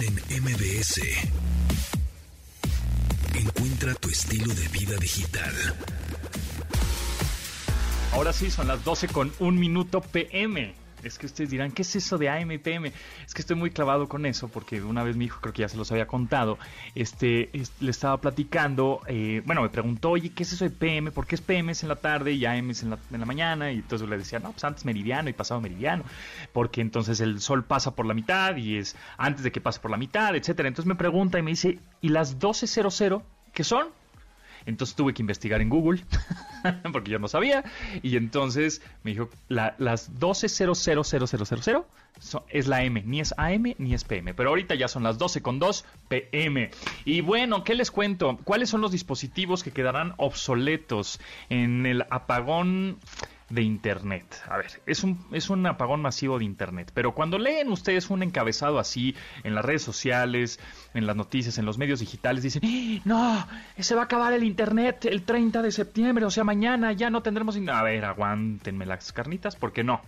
En MBS. Encuentra tu estilo de vida digital. Ahora sí, son las 12 con un minuto PM. Es que ustedes dirán, ¿qué es eso de AM y PM? Es que estoy muy clavado con eso porque una vez mi hijo, creo que ya se los había contado, este, le estaba platicando, eh, bueno, me preguntó, oye, ¿qué es eso de PM? ¿Por qué es PM es en la tarde y AM es en la, mañana? Y entonces le decía, no, pues antes meridiano y pasado meridiano, porque entonces el sol pasa por la mitad y es antes de que pase por la mitad, etcétera. Entonces me pregunta y me dice, ¿y las 12.00 qué son? Entonces tuve que investigar en Google, porque yo no sabía. Y entonces me dijo, la, las 12.000000 es la M, ni es AM ni es PM. Pero ahorita ya son las 12 con 2 PM. Y bueno, ¿qué les cuento? ¿Cuáles son los dispositivos que quedarán obsoletos en el apagón? De Internet. A ver, es un, es un apagón masivo de Internet, pero cuando leen ustedes un encabezado así en las redes sociales, en las noticias, en los medios digitales, dicen, ¡Eh, no, se va a acabar el Internet el 30 de septiembre, o sea, mañana ya no tendremos... A ver, aguántenme las carnitas, porque no.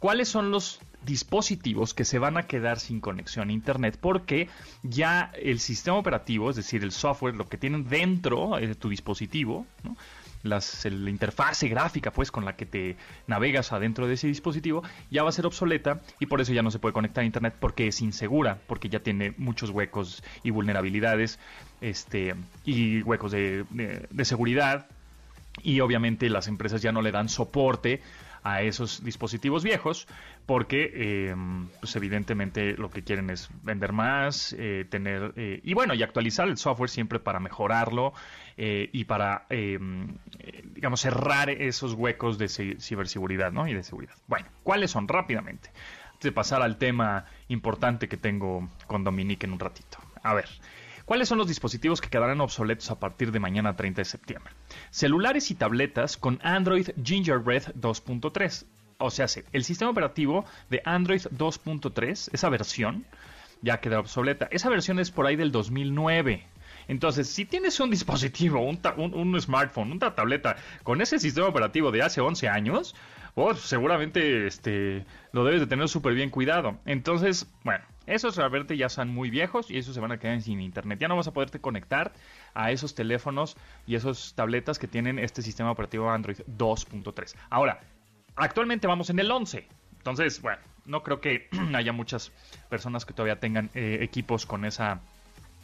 ¿Cuáles son los dispositivos que se van a quedar sin conexión a Internet? Porque ya el sistema operativo, es decir, el software, lo que tienen dentro de tu dispositivo, ¿no? Las, la interfase gráfica pues con la que te navegas adentro de ese dispositivo ya va a ser obsoleta y por eso ya no se puede conectar a internet porque es insegura, porque ya tiene muchos huecos y vulnerabilidades este, y huecos de, de seguridad. Y obviamente las empresas ya no le dan soporte a esos dispositivos viejos porque eh, pues evidentemente lo que quieren es vender más, eh, tener eh, y bueno y actualizar el software siempre para mejorarlo y para digamos cerrar esos huecos de ciberseguridad ¿no? y de seguridad. Bueno, ¿cuáles son rápidamente? Antes de pasar al tema importante que tengo con Dominique en un ratito. A ver. ¿Cuáles son los dispositivos que quedarán obsoletos a partir de mañana 30 de septiembre? Celulares y tabletas con Android Gingerbread 2.3. O sea, el sistema operativo de Android 2.3, esa versión, ya queda obsoleta. Esa versión es por ahí del 2009. Entonces, si tienes un dispositivo, un, smartphone, una tableta con ese sistema operativo de hace 11 años, oh, seguramente este, lo debes de tener súper bien cuidado. Entonces, bueno, esos realmente ya son muy viejos y esos se van a quedar sin internet. Ya no vas a poderte conectar a esos teléfonos y esos tabletas que tienen este sistema operativo Android 2.3. Ahora, actualmente vamos en el 11. Entonces, bueno, no creo que haya muchas personas que todavía tengan eh, equipos con esa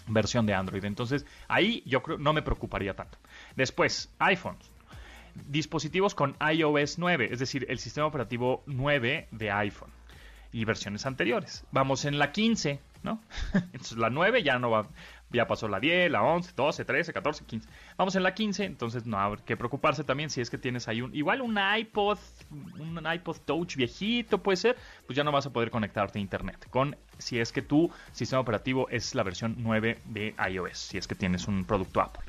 versión de Android. Entonces, ahí yo creo no me preocuparía tanto. Después, iPhones dispositivos con iOS 9, es decir, el sistema operativo 9 de iPhone y versiones anteriores. Vamos en la 15, ¿no? Entonces la 9 ya no va, ya pasó la 10, la 11, 12, 13, 14, 15. Vamos en la 15, entonces no hay que preocuparse también si es que tienes ahí un igual un iPod, un iPod Touch viejito puede ser, pues ya no vas a poder conectarte a internet con si es que tu sistema operativo es la versión 9 de iOS, si es que tienes un producto Apple.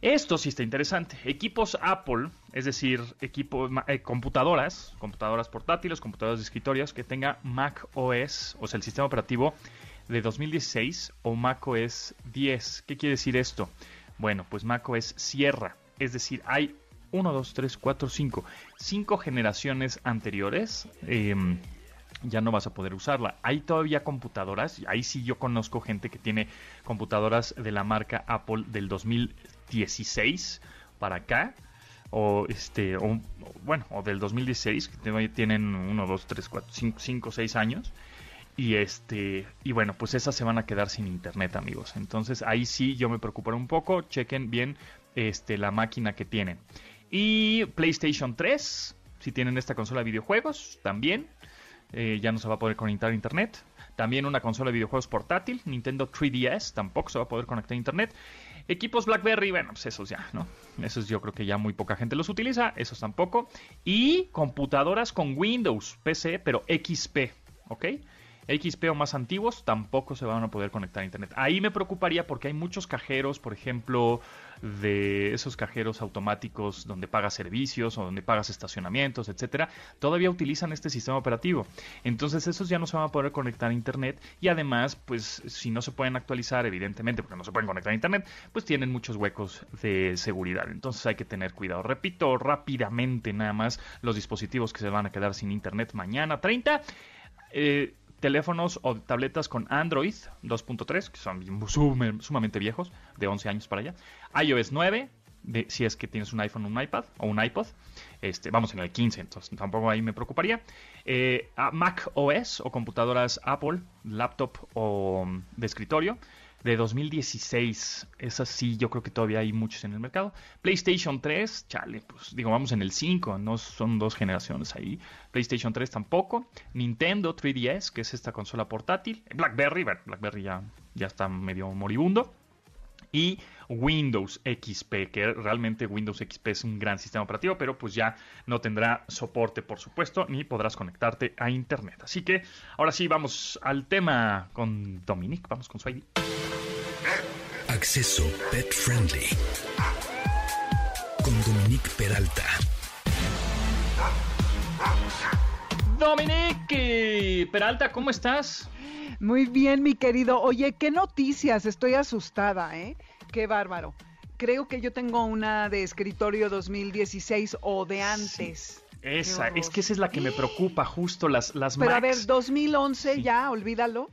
Esto sí está interesante. Equipos Apple, es decir, equipos, eh, computadoras, computadoras portátiles, computadoras de escritorios que tenga Mac OS, o sea, el sistema operativo de 2016 o Mac OS 10. ¿Qué quiere decir esto? Bueno, pues Mac OS cierra. Es decir, hay 1, 2, 3, 4, 5. 5 generaciones anteriores. Em, ya no vas a poder usarla. Hay todavía computadoras, ahí sí yo conozco gente que tiene computadoras de la marca Apple del 2000 16 para acá o este o, bueno o del 2016 que tienen 1 2 3 4 5 5 6 años. Y este y bueno pues esas se van a quedar sin internet amigos. Entonces ahí sí yo me preocuparé un poco. Chequen bien este la máquina que tienen. Y PlayStation 3 si tienen esta consola de videojuegos también eh, ya no se va a poder conectar a internet. También una consola de videojuegos portátil Nintendo 3DS tampoco se va a poder conectar a internet Equipos BlackBerry, bueno, pues esos ya, ¿no? Esos yo creo que ya muy poca gente los utiliza, esos tampoco. Y computadoras con Windows, PC, pero XP, ¿ok? XP o más antiguos tampoco se van a poder conectar a Internet. Ahí me preocuparía porque hay muchos cajeros, por ejemplo, de esos cajeros automáticos donde pagas servicios o donde pagas estacionamientos, etcétera, todavía utilizan este sistema operativo. Entonces esos ya no se van a poder conectar a internet y además, pues si no se pueden actualizar, evidentemente, porque no se pueden conectar a internet, pues tienen muchos huecos de seguridad. Entonces hay que tener cuidado. Repito rápidamente nada más los dispositivos que se van a quedar sin internet mañana 30. Eh, teléfonos o tabletas con Android 2.3, que son sumamente viejos, de 11 años para allá. iOS 9, de, si es que tienes un iPhone, un iPad o un iPod. Este, vamos en el 15, entonces tampoco ahí me preocuparía. Eh, Mac OS o computadoras Apple, laptop o mm, de escritorio de 2016. Es así, yo creo que todavía hay muchos en el mercado. PlayStation 3, chale, pues digo, vamos en el 5, no son dos generaciones ahí. PlayStation 3 tampoco. Nintendo 3DS, que es esta consola portátil. BlackBerry, BlackBerry ya, ya está medio moribundo. Y Windows XP, que realmente Windows XP es un gran sistema operativo, pero pues ya no tendrá soporte, por supuesto, ni podrás conectarte a Internet. Así que ahora sí, vamos al tema con Dominic, vamos con su ID. Acceso Pet Friendly. Con Dominique Peralta. Dominique Peralta, ¿cómo estás? Muy bien, mi querido. Oye, qué noticias. Estoy asustada, ¿eh? Qué bárbaro. Creo que yo tengo una de escritorio 2016 o de antes. Esa, es que esa es la que me preocupa, justo las, las Pero a ver, 2011 ya, olvídalo.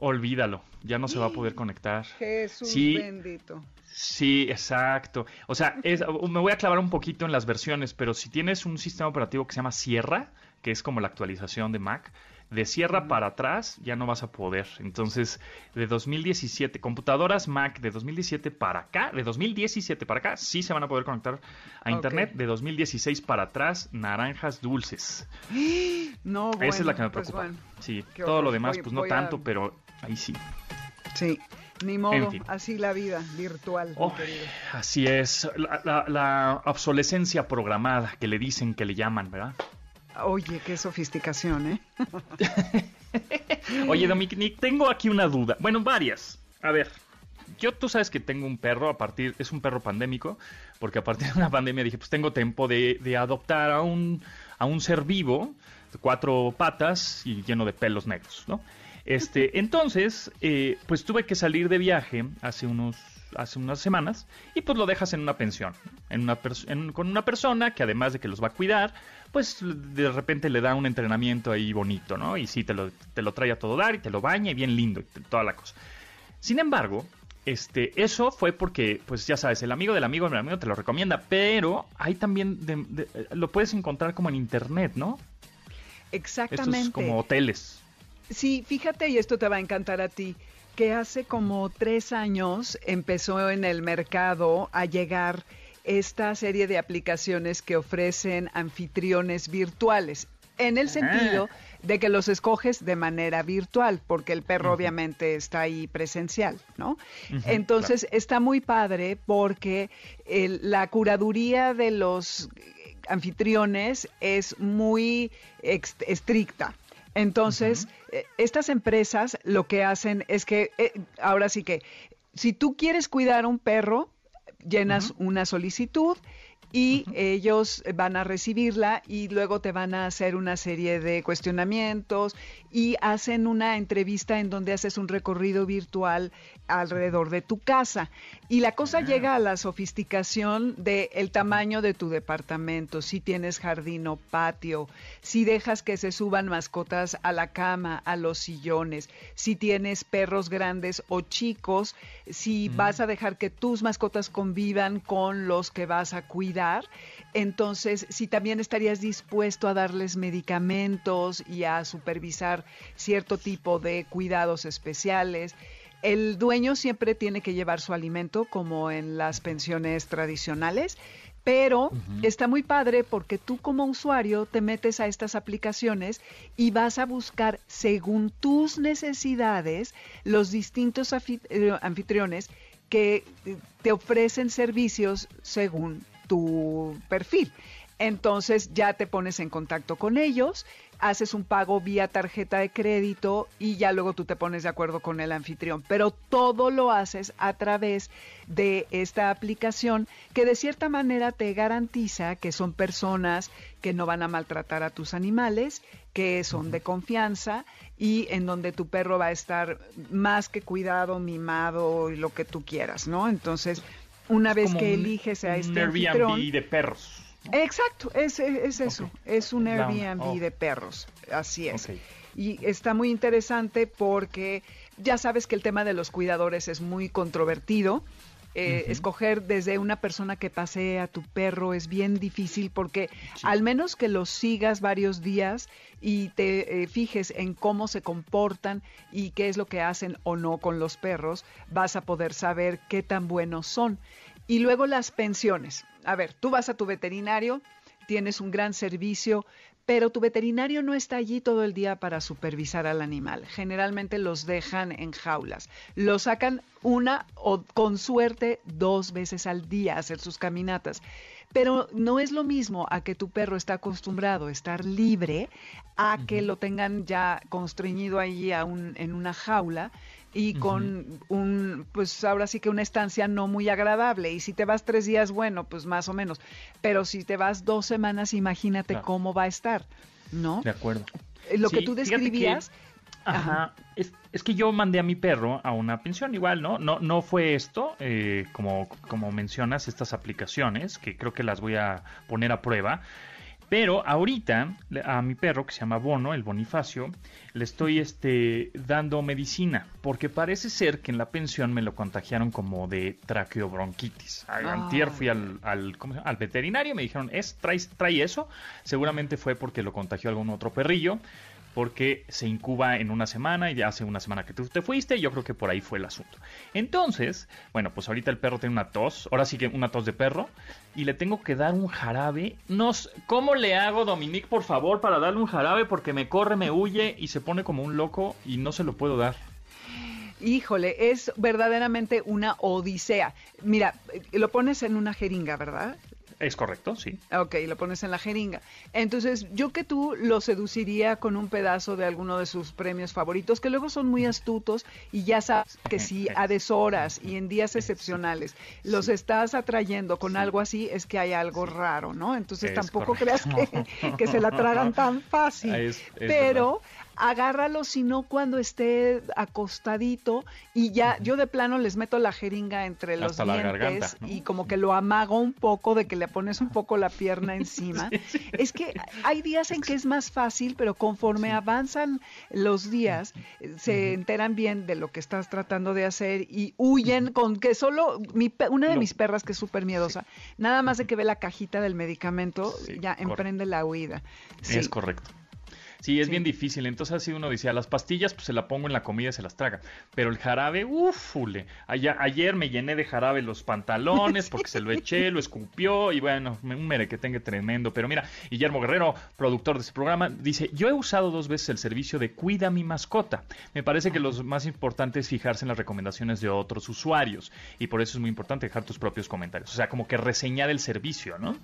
Olvídalo, ya no se va a poder conectar. Jesús bendito. Sí, exacto. O sea, me voy a clavar un poquito en las versiones, pero si tienes un sistema operativo que se llama Sierra, que es como la actualización de Mac, de Sierra para atrás ya no vas a poder. Entonces, de 2017, computadoras Mac de 2017 para acá, de 2017 para acá, sí se van a poder conectar a Internet. De 2016 para atrás, naranjas dulces. No, Esa es la que me pues preocupa. sí, todo lo demás, pues no tanto, pero ahí sí. Sí. Ni modo, así la vida virtual. Oh, así es, la, la obsolescencia programada que le dicen, que le llaman, ¿verdad? Oye, qué sofisticación, ¿eh? Oye, Dominic, tengo aquí una duda. Bueno, varias. A ver, yo tú sabes que tengo un perro a partir, es un perro pandémico, porque a partir de una pandemia dije, pues tengo tiempo de, de adoptar a un, a un ser vivo, de cuatro patas y lleno de pelos negros, ¿no? Este, entonces, eh, pues tuve que salir de viaje hace unos hace unas semanas y pues lo dejas en una pensión, en una con una persona que además de que los va a cuidar, pues de repente le da un entrenamiento ahí bonito, ¿no? Y sí, te lo, te lo trae a todo dar y te lo baña y bien lindo y toda la cosa. Sin embargo, este, eso fue porque, pues ya sabes, el amigo del amigo del amigo te lo recomienda, pero hay también, lo puedes encontrar como en internet, ¿no? Exactamente. Estos como hoteles. Sí, fíjate, y esto te va a encantar a ti que hace como tres años empezó en el mercado a llegar esta serie de aplicaciones que ofrecen anfitriones virtuales, en el sentido de que los escoges de manera virtual, porque el perro obviamente está ahí presencial, ¿no? Entonces está muy padre porque la curaduría de los anfitriones es muy estricta. Entonces, eh, estas empresas lo que hacen es que, eh, ahora sí que, si tú quieres cuidar a un perro, llenas una solicitud y ellos van a recibirla y luego te van a hacer una serie de cuestionamientos y hacen una entrevista en donde haces un recorrido virtual alrededor de tu casa. Y la cosa llega a la sofisticación del el tamaño de tu departamento, si tienes jardín o patio, si dejas que se suban mascotas a la cama, a los sillones, si tienes perros grandes o chicos, si vas a dejar que tus mascotas convivan con los que vas a cuidar. Entonces, si también estarías dispuesto a darles medicamentos y a supervisar cierto tipo de cuidados especiales. El dueño siempre tiene que llevar su alimento como en las pensiones tradicionales, pero está muy padre porque tú como usuario te metes a estas aplicaciones y vas a buscar según tus necesidades los distintos eh, anfitriones que te ofrecen servicios según tu perfil. Entonces ya te pones en contacto con ellos, haces un pago vía tarjeta de crédito y ya luego tú te pones de acuerdo con el anfitrión. Pero todo lo haces a través de esta aplicación que de cierta manera te garantiza que son personas que no van a maltratar a tus animales, que son de confianza y en donde tu perro va a estar más que cuidado, mimado y lo que tú quieras, ¿no? Entonces, una vez que eliges a este Airbnb de perros. Exacto, es, es eso, es un Airbnb oh. de perros, así es. Y está muy interesante porque ya sabes que el tema de los cuidadores es muy controvertido. Eh, escoger desde una persona que pasee a tu perro es bien difícil porque al menos que los sigas varios días y te eh, fijes en cómo se comportan y qué es lo que hacen o no con los perros, vas a poder saber qué tan buenos son. Y luego las pensiones. A ver, tú vas a tu veterinario, tienes un gran servicio, pero tu veterinario no está allí todo el día para supervisar al animal. Generalmente los dejan en jaulas. Los sacan una o con suerte dos veces al día a hacer sus caminatas. Pero no es lo mismo a que tu perro está acostumbrado a estar libre a que lo tengan ya constreñido allí en una jaula y con un, pues ahora sí que una estancia no muy agradable. Y si te vas tres días, bueno, pues más o menos. Pero si te vas dos semanas, imagínate cómo va a estar, ¿no? De acuerdo. Eh, lo que tú describías... Ajá. Es, es, que yo mandé a mi perro a una pensión igual, ¿no? No, no fue esto, eh, como, como mencionas, estas aplicaciones, que creo que las voy a poner a prueba. Pero ahorita a mi perro, que se llama Bono, el Bonifacio, le estoy este, dando medicina, porque parece ser que en la pensión me lo contagiaron como de traqueobronquitis. Antier fui al, al, al veterinario y me dijeron, ¿es, trae, trae eso? Seguramente fue porque lo contagió algún otro perrillo porque se incuba en una semana y ya hace una semana que tú te fuiste y yo creo que por ahí fue el asunto. Entonces, bueno, pues ahorita el perro tiene una tos, ahora sí que una tos de perro y le tengo que dar un jarabe. Nos, ¿Cómo le hago, Dominique, por favor, para darle un jarabe? Porque me corre, me huye y se pone como un loco y no se lo puedo dar. Híjole, es verdaderamente una odisea. Mira, lo pones en una jeringa, ¿verdad? Es correcto, sí. Ok, lo pones en la jeringa. Entonces, yo que tú lo seduciría con un pedazo de alguno de sus premios favoritos, que luego son muy astutos y ya sabes que si a deshoras y en días excepcionales los estás atrayendo con algo así, es que hay algo raro, ¿no? Entonces tampoco creas que, se la tragan tan fácil. Pero agárralo sino cuando esté acostadito y ya yo de plano les meto la jeringa entre los dientes y como que lo amago un poco de que le pones un poco la pierna encima. Es que hay días en que es más fácil, pero conforme avanzan los días se enteran bien de lo que estás tratando de hacer y huyen con que solo mi, una de mis perras que es súper miedosa, nada más de que ve la cajita del medicamento, ya emprende la huida. Es correcto. Sí, es bien difícil. Entonces así uno dice, a las pastillas pues se la pongo en la comida y se las traga. Pero el jarabe, ufule. ayer me llené de jarabe los pantalones porque se lo eché, lo escupió y bueno, un mere que tenga tremendo. Pero mira, Guillermo Guerrero, productor de este programa, dice, yo he usado dos veces el servicio de Cuida mi mascota. Me parece que lo más importante es fijarse en las recomendaciones de otros usuarios y por eso es muy importante dejar tus propios comentarios. O sea, como que reseñar el servicio, ¿no?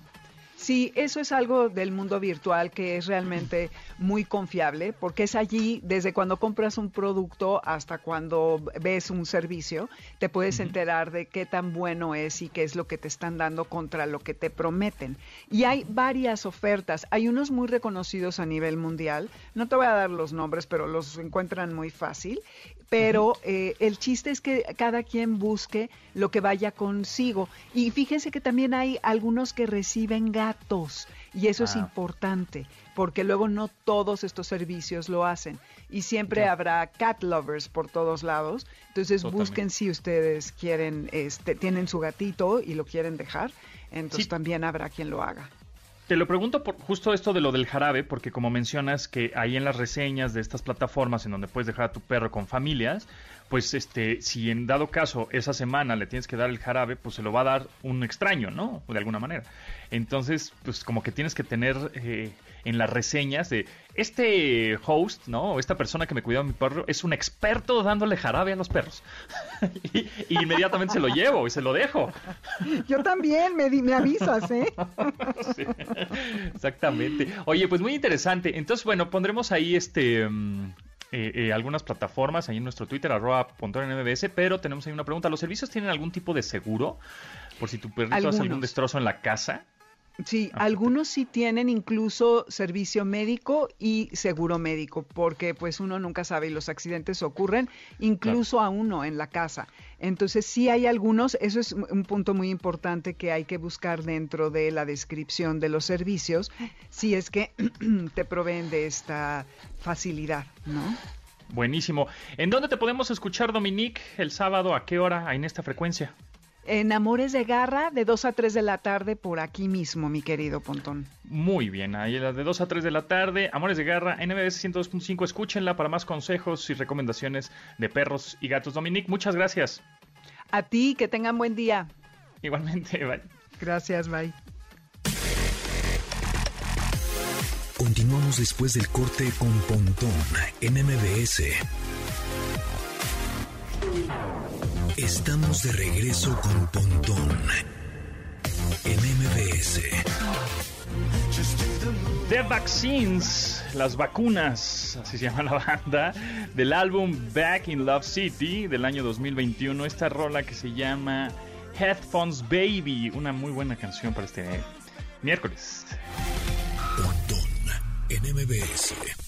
Sí, eso es algo del mundo virtual que es realmente muy confiable porque es allí desde cuando compras un producto hasta cuando ves un servicio, te puedes enterar de qué tan bueno es y qué es lo que te están dando contra lo que te prometen. Y hay varias ofertas, hay unos muy reconocidos a nivel mundial, no te voy a dar los nombres, pero los encuentran muy fácil pero eh, el chiste es que cada quien busque lo que vaya consigo. Y fíjense que también hay algunos que reciben gatos y eso es ah. importante porque luego no todos estos servicios lo hacen y siempre habrá cat lovers por todos lados. Entonces busquen si ustedes quieren, este, tienen su gatito y lo quieren dejar, entonces también habrá quien lo haga. Te lo pregunto por justo esto de lo del jarabe, porque como mencionas que ahí en las reseñas de estas plataformas en donde puedes dejar a tu perro con familias, pues este, si en dado caso esa semana le tienes que dar el jarabe, pues se lo va a dar un extraño, ¿no? De alguna manera. Entonces, pues como que tienes que tener eh, en las reseñas de este host, ¿no? Esta persona que me cuidó a mi perro es un experto dándole jarabe a los perros. y, inmediatamente se lo llevo y se lo dejo. Yo también, me, me avisas, ¿eh? exactamente. Oye, pues muy interesante. Entonces, bueno, pondremos ahí este... Mm, eh, eh, algunas plataformas ahí en nuestro Twitter, arroba mbs, pero tenemos ahí una pregunta. ¿Los servicios tienen algún tipo de seguro? Por si tu perrito hace algún destrozo en la casa. Sí, algunos sí tienen incluso servicio médico y seguro médico, porque pues uno nunca sabe y los accidentes ocurren incluso a uno en la casa. Entonces sí hay algunos, eso es un punto muy importante que hay que buscar dentro de la descripción de los servicios, si es que te proveen de esta facilidad, ¿no? Buenísimo. ¿En dónde te podemos escuchar, Dominique, el sábado? ¿A qué hora en esta frecuencia? En Amores de Garra, de 2 a 3 de la tarde, por aquí mismo, mi querido Pontón. Muy bien, ahí de 2 a 3 de la tarde, Amores de Garra, NBS 102.5, escúchenla para más consejos y recomendaciones de perros y gatos. Dominique, muchas gracias. A ti, que tengan buen día. Igualmente, bye. Gracias, bye. Continuamos después del corte con Pontón en MBS. Estamos de regreso con Pontón en MBS. The Vaccines, las vacunas, así se llama la banda, del álbum Back in Love City del año 2021. Esta rola que se llama Headphones Baby, una muy buena canción para este miércoles. Pontón en MBS.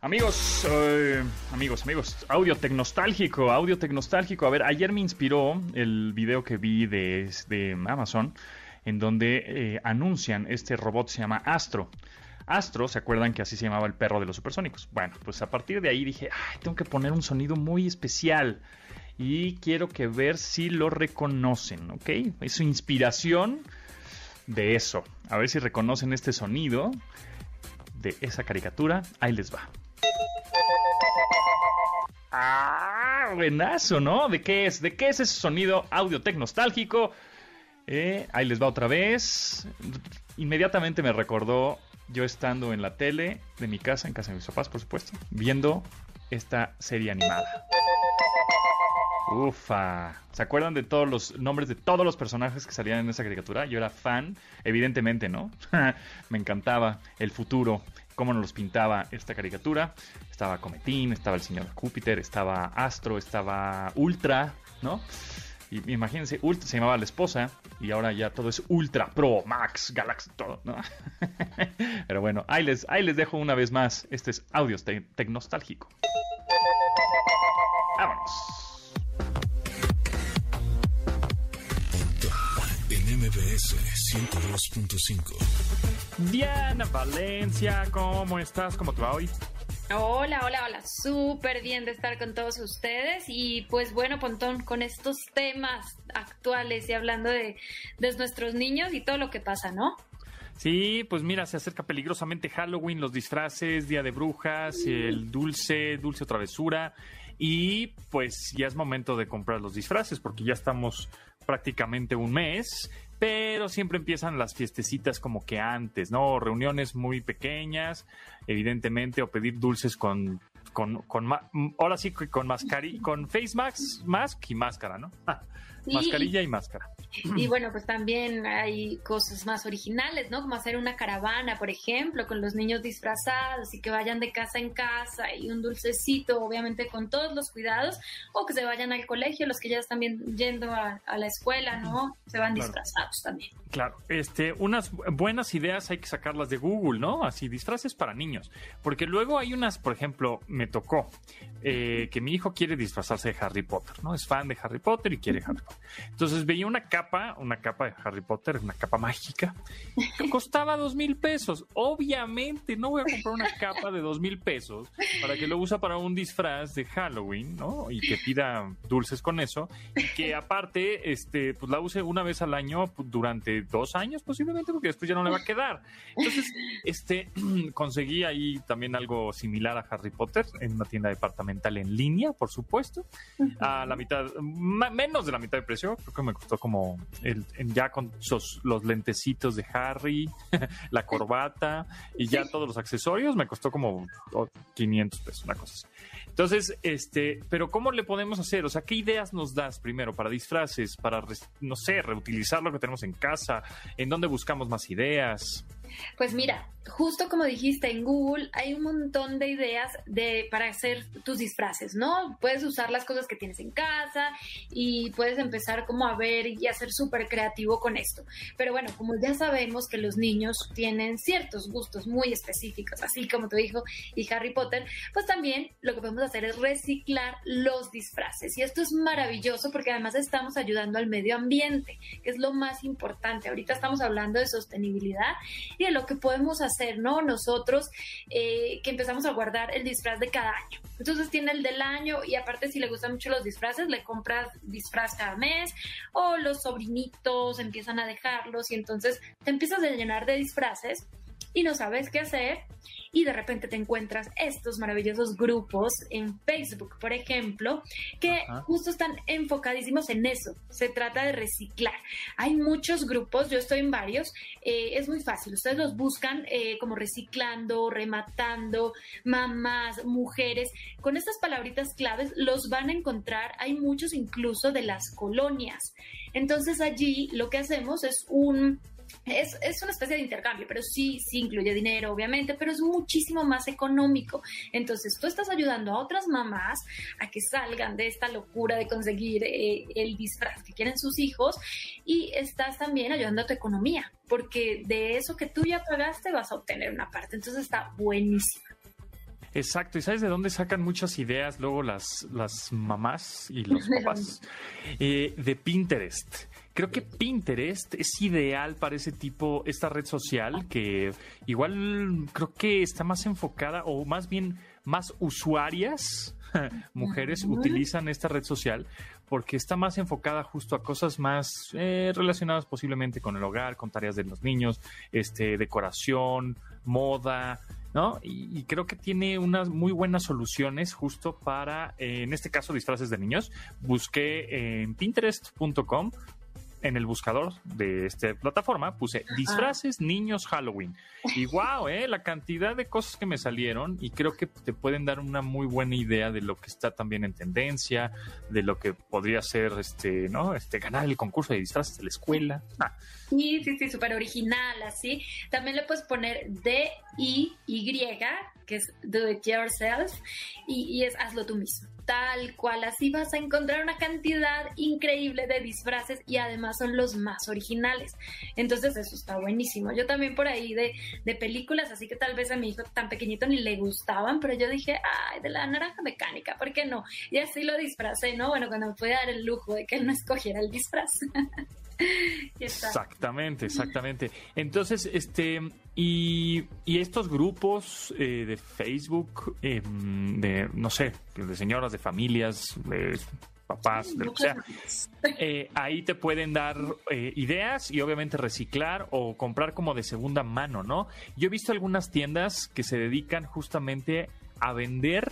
Amigos, eh, amigos, amigos, audio tecnostálgico, audio tecnostálgico. A ver, ayer me inspiró el video que vi de, de Amazon, en donde eh, anuncian este robot se llama Astro. Astro, ¿se acuerdan que así se llamaba el perro de los supersónicos? Bueno, pues a partir de ahí dije, tengo que poner un sonido muy especial y quiero que ver si lo reconocen, ¿ok? Es su inspiración de eso. A ver si reconocen este sonido de esa caricatura. Ahí les va. Ah, buenazo, ¿no? ¿De qué es? ¿De qué es ese sonido audio tecnostálgico? Eh, ahí les va otra vez. Inmediatamente me recordó yo estando en la tele de mi casa, en casa de mis papás, por supuesto, viendo esta serie animada. Ufa. ¿Se acuerdan de todos los nombres de todos los personajes que salían en esa caricatura? Yo era fan, evidentemente, ¿no? Me encantaba el futuro, cómo nos los pintaba esta caricatura. Estaba Cometín, estaba el señor Júpiter, estaba Astro, estaba Ultra, ¿no? Y imagínense, Ultra se llamaba la esposa y ahora ya todo es Ultra Pro, Max, Galaxy, todo, ¿no? Pero bueno, ahí les, ahí les dejo una vez más. Este es Audio Tecnostálgico. Vámonos. MBS 102.5. Diana Valencia, ¿cómo estás? ¿Cómo te va hoy? Hola, hola, hola. Súper bien de estar con todos ustedes. Y pues bueno, Pontón, con estos temas actuales y hablando de, de nuestros niños y todo lo que pasa, ¿no? Sí, pues mira, se acerca peligrosamente Halloween, los disfraces, Día de Brujas, el dulce, dulce o travesura. Y pues ya es momento de comprar los disfraces porque ya estamos prácticamente un mes, pero siempre empiezan las fiestecitas como que antes, ¿no? Reuniones muy pequeñas, evidentemente, o pedir dulces con, con, con ahora sí con mascarilla, con face mask, mask y máscara, ¿no? Mascarilla y máscara. Y bueno, pues también hay cosas más originales, ¿no? Como hacer una caravana, por ejemplo, con los niños disfrazados y que vayan de casa en casa y un dulcecito, obviamente con todos los cuidados, o que se vayan al colegio, los que ya están yendo a, la escuela, ¿no? Se van disfrazados también. Claro, este, unas buenas ideas hay que sacarlas de Google, ¿no? Así, disfraces para niños. Porque luego hay unas, por ejemplo, me tocó eh, que mi hijo quiere disfrazarse de Harry Potter, ¿no? Es fan de Harry Potter y quiere Harry Potter. Entonces veía una capa, una capa de Harry Potter, una capa mágica, que costaba dos mil pesos. Obviamente no voy a comprar una capa de dos mil pesos para que lo usa para un disfraz de Halloween, ¿no? Y que pida dulces con eso. Y que aparte, este, pues la use una vez al año durante dos años posiblemente, porque después ya no le va a quedar. Entonces, este, conseguí ahí también algo similar a Harry Potter en una tienda departamental en línea, por supuesto, a la mitad, menos de la mitad de precio, creo que me costó como el, ya con los lentecitos de Harry, la corbata y ya todos los accesorios, me costó como 500 pesos, una cosa así. Entonces, este, pero ¿cómo le podemos hacer? O sea, ¿qué ideas nos das primero para disfraces, para, no sé, reutilizar lo que tenemos en casa? ¿En dónde buscamos más ideas? Pues mira, justo como dijiste, en Google hay un montón de ideas de, para hacer tus disfraces, ¿no? Puedes usar las cosas que tienes en casa y puedes empezar como a ver y a ser súper creativo con esto. Pero bueno, como ya sabemos que los niños tienen ciertos gustos muy específicos, así como tu hijo y Harry Potter, pues también lo que podemos hacer es reciclar los disfraces. Y esto es maravilloso porque además estamos ayudando al medio ambiente, que es lo más importante. Ahorita estamos hablando de sostenibilidad y de lo que podemos hacer ¿no? Nosotros eh, que empezamos a guardar el disfraz de cada año. Entonces tiene el del año y aparte si le gustan mucho los disfraces, le compras disfraz cada mes o los sobrinitos empiezan a dejarlos y entonces te empiezas a llenar de disfraces y no sabes qué hacer y de repente te encuentras estos maravillosos grupos en Facebook, por ejemplo, que justo están enfocadísimos en eso. Se trata de reciclar. Hay muchos grupos, yo estoy en varios, eh, es muy fácil. Ustedes los buscan eh, como reciclando, rematando, mamás, mujeres. Con estas palabritas claves los van a encontrar. Hay muchos incluso de las colonias. Entonces allí lo que hacemos es un es, es, una especie de intercambio, pero sí, sí incluye dinero, obviamente, pero es muchísimo más económico. Entonces, tú estás ayudando a otras mamás a que salgan de esta locura de conseguir eh, el disfraz que quieren sus hijos y estás también ayudando a tu economía, porque de eso que tú ya pagaste vas a obtener una parte. Entonces, está buenísimo. Exacto, y sabes de dónde sacan muchas ideas luego las, las mamás y los papás eh, de Pinterest. Creo que Pinterest es ideal para ese tipo, esta red social que igual creo que está más enfocada o más bien más usuarias, mujeres, utilizan esta red social porque está más enfocada justo a cosas más eh, relacionadas posiblemente con el hogar, con tareas de los niños, este, decoración, moda, ¿no? Y, creo que tiene unas muy buenas soluciones justo para, eh, en este caso, disfraces de niños. Busqué en pinterest.com en el buscador de esta plataforma puse disfraces niños Halloween. Y wow, eh, la cantidad de cosas que me salieron y creo que te pueden dar una muy buena idea de lo que está también en tendencia, de lo que podría ser este, ¿no? Este ganar el concurso de disfraces de la escuela. Ah. Sí, sí, sí, súper original, así. También le puedes poner D I Y, que es do it yourself y, y es hazlo tú mismo tal cual. Así vas a encontrar una cantidad increíble de disfraces y además son los más originales. Entonces eso está buenísimo. Yo también por ahí de, de películas, así que tal vez a mi hijo tan pequeñito ni le gustaban, pero yo dije, ay, de la naranja mecánica, ¿por qué no? Y así lo disfracé, ¿no? Bueno, cuando me pude dar el lujo de que él no escogiera el disfraz. Exactamente, exactamente. Entonces, este, y, estos grupos eh, de Facebook, em, de, no sé, de señoras, de familias, de papás, de lo que sea, eh, ahí te pueden dar eh, ideas y obviamente reciclar o comprar como de segunda mano, ¿no? Yo he visto algunas tiendas que se dedican justamente a vender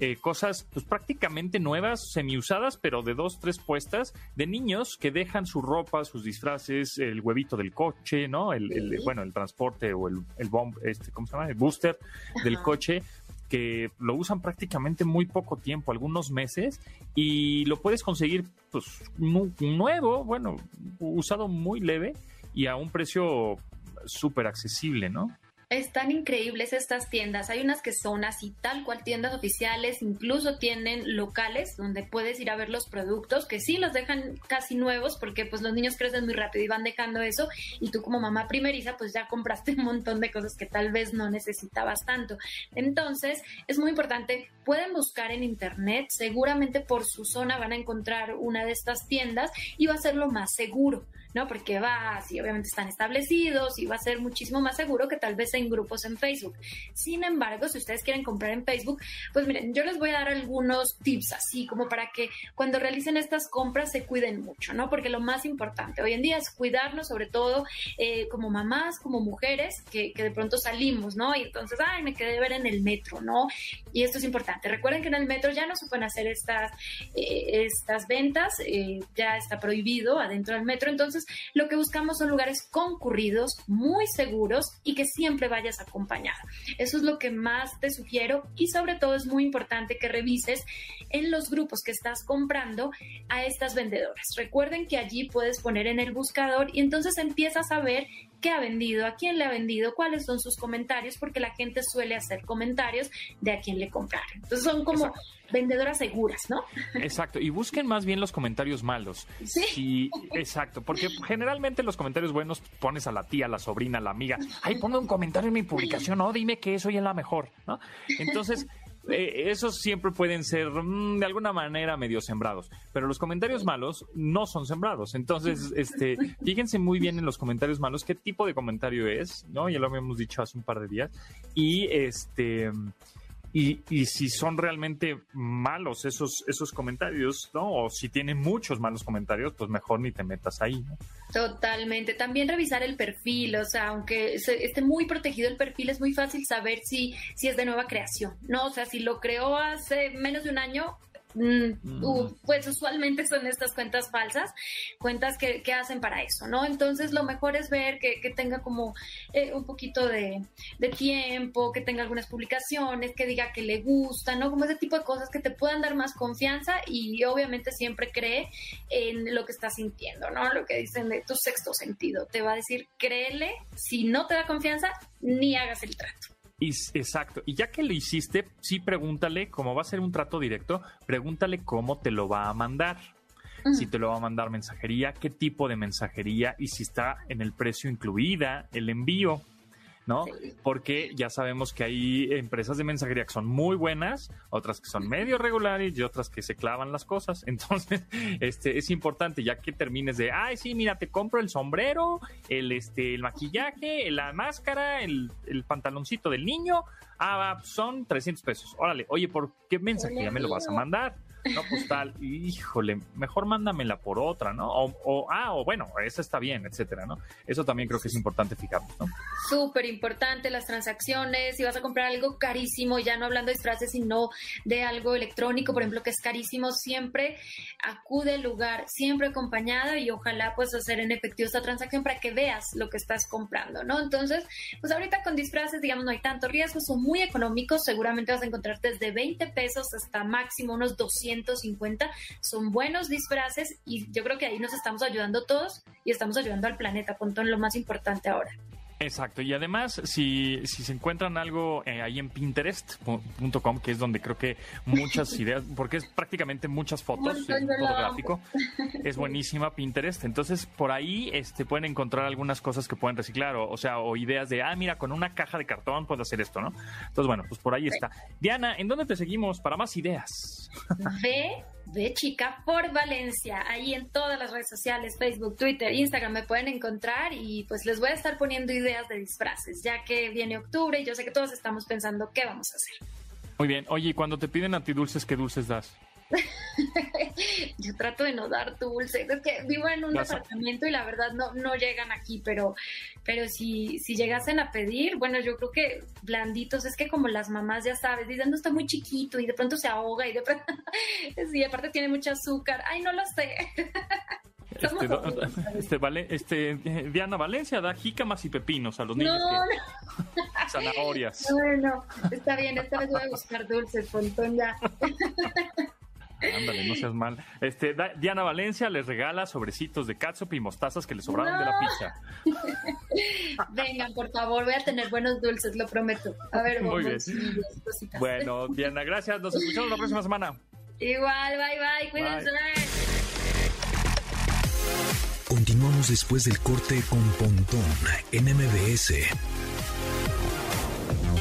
eh, cosas pues prácticamente nuevas, semiusadas, pero de dos, tres puestas, de niños que dejan su ropa, sus disfraces, el huevito del coche, ¿no? El, bueno, el transporte o el, el bomb, este, ¿cómo se llama? El booster del coche que lo usan prácticamente muy poco tiempo, algunos meses, y lo puedes conseguir pues nuevo, bueno, usado muy leve y a un precio súper accesible, ¿no? Están increíbles estas tiendas. Hay unas que son así, tal cual tiendas oficiales, incluso tienen locales donde puedes ir a ver los productos, que sí los dejan casi nuevos porque pues los niños crecen muy rápido y van dejando eso y tú como mamá primeriza pues ya compraste un montón de cosas que tal vez no necesitabas tanto. Entonces es muy importante, pueden buscar en internet, seguramente por su zona van a encontrar una de estas tiendas y va a ser lo más seguro. ¿No? Porque va, si obviamente están establecidos y va a ser muchísimo más seguro que tal vez en grupos en Facebook. Sin embargo, si ustedes quieren comprar en Facebook, pues miren, yo les voy a dar algunos tips así como para que cuando realicen estas compras se cuiden mucho, ¿no? Porque lo más importante hoy en día es cuidarnos, sobre todo eh, como mamás, como mujeres, que, que, de pronto salimos, ¿no? Y entonces, ay, me quedé ver en el metro, ¿no? Y esto es importante. Recuerden que en el metro ya no se pueden hacer estas, eh, estas ventas, eh, ya está prohibido adentro del metro, entonces lo que buscamos son lugares concurridos, muy seguros y que siempre vayas acompañado. Eso es lo que más te sugiero y sobre todo es muy importante que revises en los grupos que estás comprando a estas vendedoras. Recuerden que allí puedes poner en el buscador y entonces empiezas a ver qué ha vendido, a quién le ha vendido, cuáles son sus comentarios, porque la gente suele hacer comentarios de a quién le compraron. Entonces son como vendedoras seguras, ¿no? Exacto, y busquen más bien los comentarios malos. Sí. exacto, porque generalmente los comentarios buenos pones a la tía, a la sobrina, a la amiga, ay, ponme un comentario en mi publicación, no, dime que soy la mejor, ¿no? Entonces... Eh, esos siempre pueden ser mm, de alguna manera medio sembrados, pero los comentarios malos no son sembrados. Entonces, este, fíjense muy bien en los comentarios malos qué tipo de comentario es, ¿no? Ya lo habíamos dicho hace un par de días. Y este y, y, si son realmente malos esos, esos comentarios, ¿no? O si tienen muchos malos comentarios, pues mejor ni te metas ahí, ¿no? Totalmente. También revisar el perfil, o sea, aunque esté muy protegido el perfil, es muy fácil saber si, si es de nueva creación, ¿no? O sea, si lo creó hace menos de un año, Mm, pues usualmente son estas cuentas falsas, cuentas que, hacen para eso, ¿no? Entonces lo mejor es ver que, tenga como eh, un poquito de, tiempo, que tenga algunas publicaciones, que diga que le gusta, ¿no? Como ese tipo de cosas que te puedan dar más confianza y obviamente siempre cree en lo que está sintiendo, ¿no? Lo que dicen de tu sexto sentido. Te va a decir, créele, si no te da confianza, ni hagas el trato exacto. Y ya que lo hiciste, sí pregúntale, como va a ser un trato directo, pregúntale cómo te lo va a mandar. Si te lo va a mandar mensajería, qué tipo de mensajería y si está en el precio incluida el envío. ¿No? Porque ya sabemos que hay empresas de mensajería que son muy buenas, otras que son medio regulares y otras que se clavan las cosas. Entonces, este es importante ya que termines de, ay, sí, mira, te compro el sombrero, el este el maquillaje, la máscara, el, el pantaloncito del niño. Ah, son 300 pesos. Órale, oye, ¿por qué mensajería me lo vas a mandar? No, pues tal, híjole, mejor mándamela por otra, ¿no? O, ah, o bueno, esa está bien, etcétera, ¿no? Eso también creo que es importante fijarnos, ¿no? Súper importante las transacciones, si vas a comprar algo carísimo, ya no hablando de disfraces, sino de algo electrónico, por ejemplo, que es carísimo, siempre acude al lugar, siempre acompañada y ojalá pues hacer en efectivo esta transacción para que veas lo que estás comprando, ¿no? Entonces, pues ahorita con disfraces, digamos, no hay tanto riesgo, son muy económicos, seguramente vas a encontrar desde 20 pesos hasta máximo unos 200 150. Son buenos disfraces y yo creo que ahí nos estamos ayudando todos y estamos ayudando al planeta, punto en lo más importante ahora. Exacto, y además, si, si se encuentran algo eh, ahí en Pinterest.com, que es donde creo que muchas ideas, porque es prácticamente muchas fotos, fotográfico, es buenísima Pinterest. Entonces, por ahí este, pueden encontrar algunas cosas que pueden reciclar, o, o sea, o ideas de, ah, mira, con una caja de cartón puedo hacer esto, ¿no? Entonces, bueno, pues por ahí está. Diana, ¿en dónde te seguimos para más ideas? Ve de Chica por Valencia. Ahí en todas las redes sociales, Facebook, Twitter, Instagram me pueden encontrar y pues les voy a estar poniendo ideas de disfraces, ya que viene octubre y yo sé que todos estamos pensando qué vamos a hacer. Muy bien. Oye, y cuando te piden a ¿qué dulces das? yo trato de no dar dulce. Es que vivo en un departamento y la verdad no, no llegan aquí, pero, pero si, si llegasen a pedir, bueno, yo creo que blanditos, es que como las mamás ya sabes, dicen, no está muy chiquito y de pronto se ahoga y de pronto, sí, aparte tiene mucho azúcar. Ay, no lo sé. Este, este, vale, este, Diana Valencia da jícamas y pepinos a los niños. No, Zanahorias. Bueno, está bien, esta vez voy a buscar dulces, pontón ya. Ándale, no seas mal. Este, Diana Valencia les regala sobrecitos de catsup y mostazas que le sobraron de la pizza. Vengan, por favor, voy a tener buenos dulces, lo prometo. A ver, Muy bien. Bueno, Diana, gracias. Nos escuchamos la próxima semana. Igual, bye bye, cuídense. Continuamos después del corte con Pontón en MBS.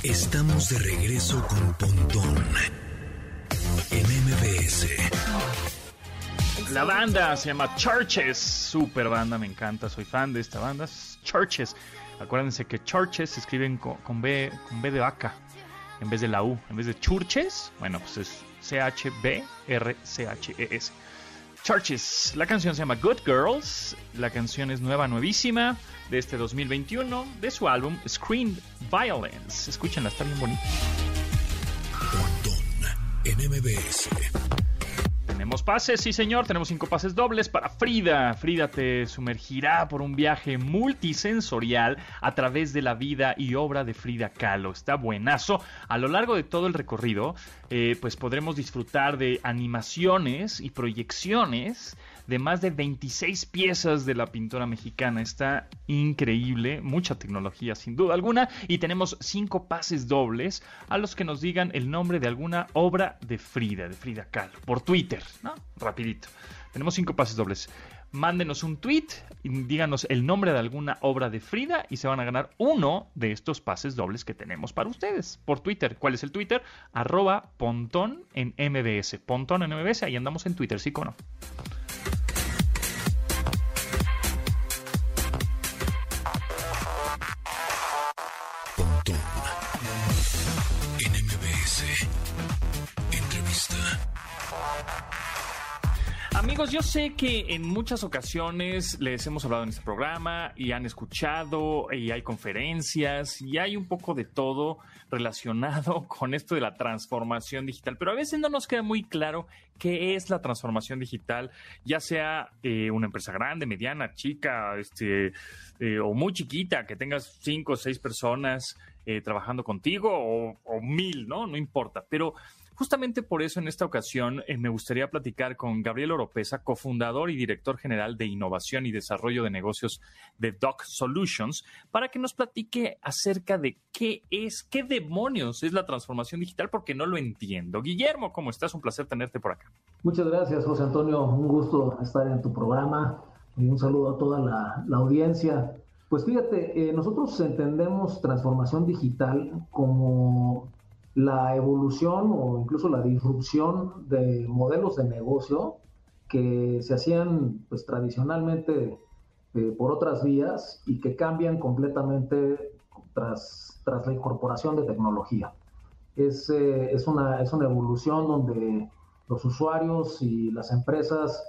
Estamos de regreso con Pontón en. La banda se llama Churches, super banda, me encanta, soy fan de esta banda. Churches. Acuérdense que Churches se escriben con, B, con B de vaca en vez de la U, en vez de Churches, bueno, pues es C-H-B-R-C-H-E-S. Churches. La canción se llama Good Girls. La canción es nueva, nuevísima, de este 2021, de su álbum Screen Violence. Escúchenla, está bien bonita en MBS. Tenemos pases, sí señor, tenemos cinco pases dobles para Frida. Frida te sumergirá por un viaje multisensorial a través de la vida y obra de Frida Kahlo. Está buenazo. A lo largo de todo el recorrido eh, pues podremos disfrutar de animaciones y proyecciones de más de 26 piezas de la pintora mexicana. Está increíble, mucha tecnología sin duda alguna. Y tenemos cinco pases dobles a los que nos digan el nombre de alguna obra de Frida, de Frida Kahlo, por Twitter, ¿no? Rapidito. Tenemos cinco pases dobles. Mándenos un tweet díganos el nombre de alguna obra de Frida y se van a ganar uno de estos pases dobles que tenemos para ustedes por Twitter. ¿Cuál es el Twitter? Arroba Pontón en MBS. Pontón en MBS, ahí andamos en Twitter, sí o Amigos, yo sé que en muchas ocasiones les hemos hablado en este programa y han escuchado y hay conferencias y hay un poco de todo relacionado con esto de la transformación digital, pero a veces no nos queda muy claro qué es la transformación digital, ya sea eh, una empresa grande, mediana, chica, este, eh, o muy chiquita, que tengas cinco o seis personas eh, trabajando contigo o, o mil, ¿no? No importa, pero Justamente por eso en esta ocasión eh, me gustaría platicar con Gabriel Oropesa, cofundador y director general de innovación y desarrollo de negocios de Doc Solutions, para que nos platique acerca de qué es, qué demonios es la transformación digital, porque no lo entiendo. Guillermo, ¿cómo estás? Un placer tenerte por acá. Muchas gracias, José Antonio. Un gusto estar en tu programa y un saludo a toda la, audiencia. Pues fíjate, eh, nosotros entendemos transformación digital como la evolución o incluso la disrupción de modelos de negocio que se hacían pues tradicionalmente eh, por otras vías y que cambian completamente tras, tras la incorporación de tecnología. Es, eh, es, una, es una evolución donde los usuarios y las empresas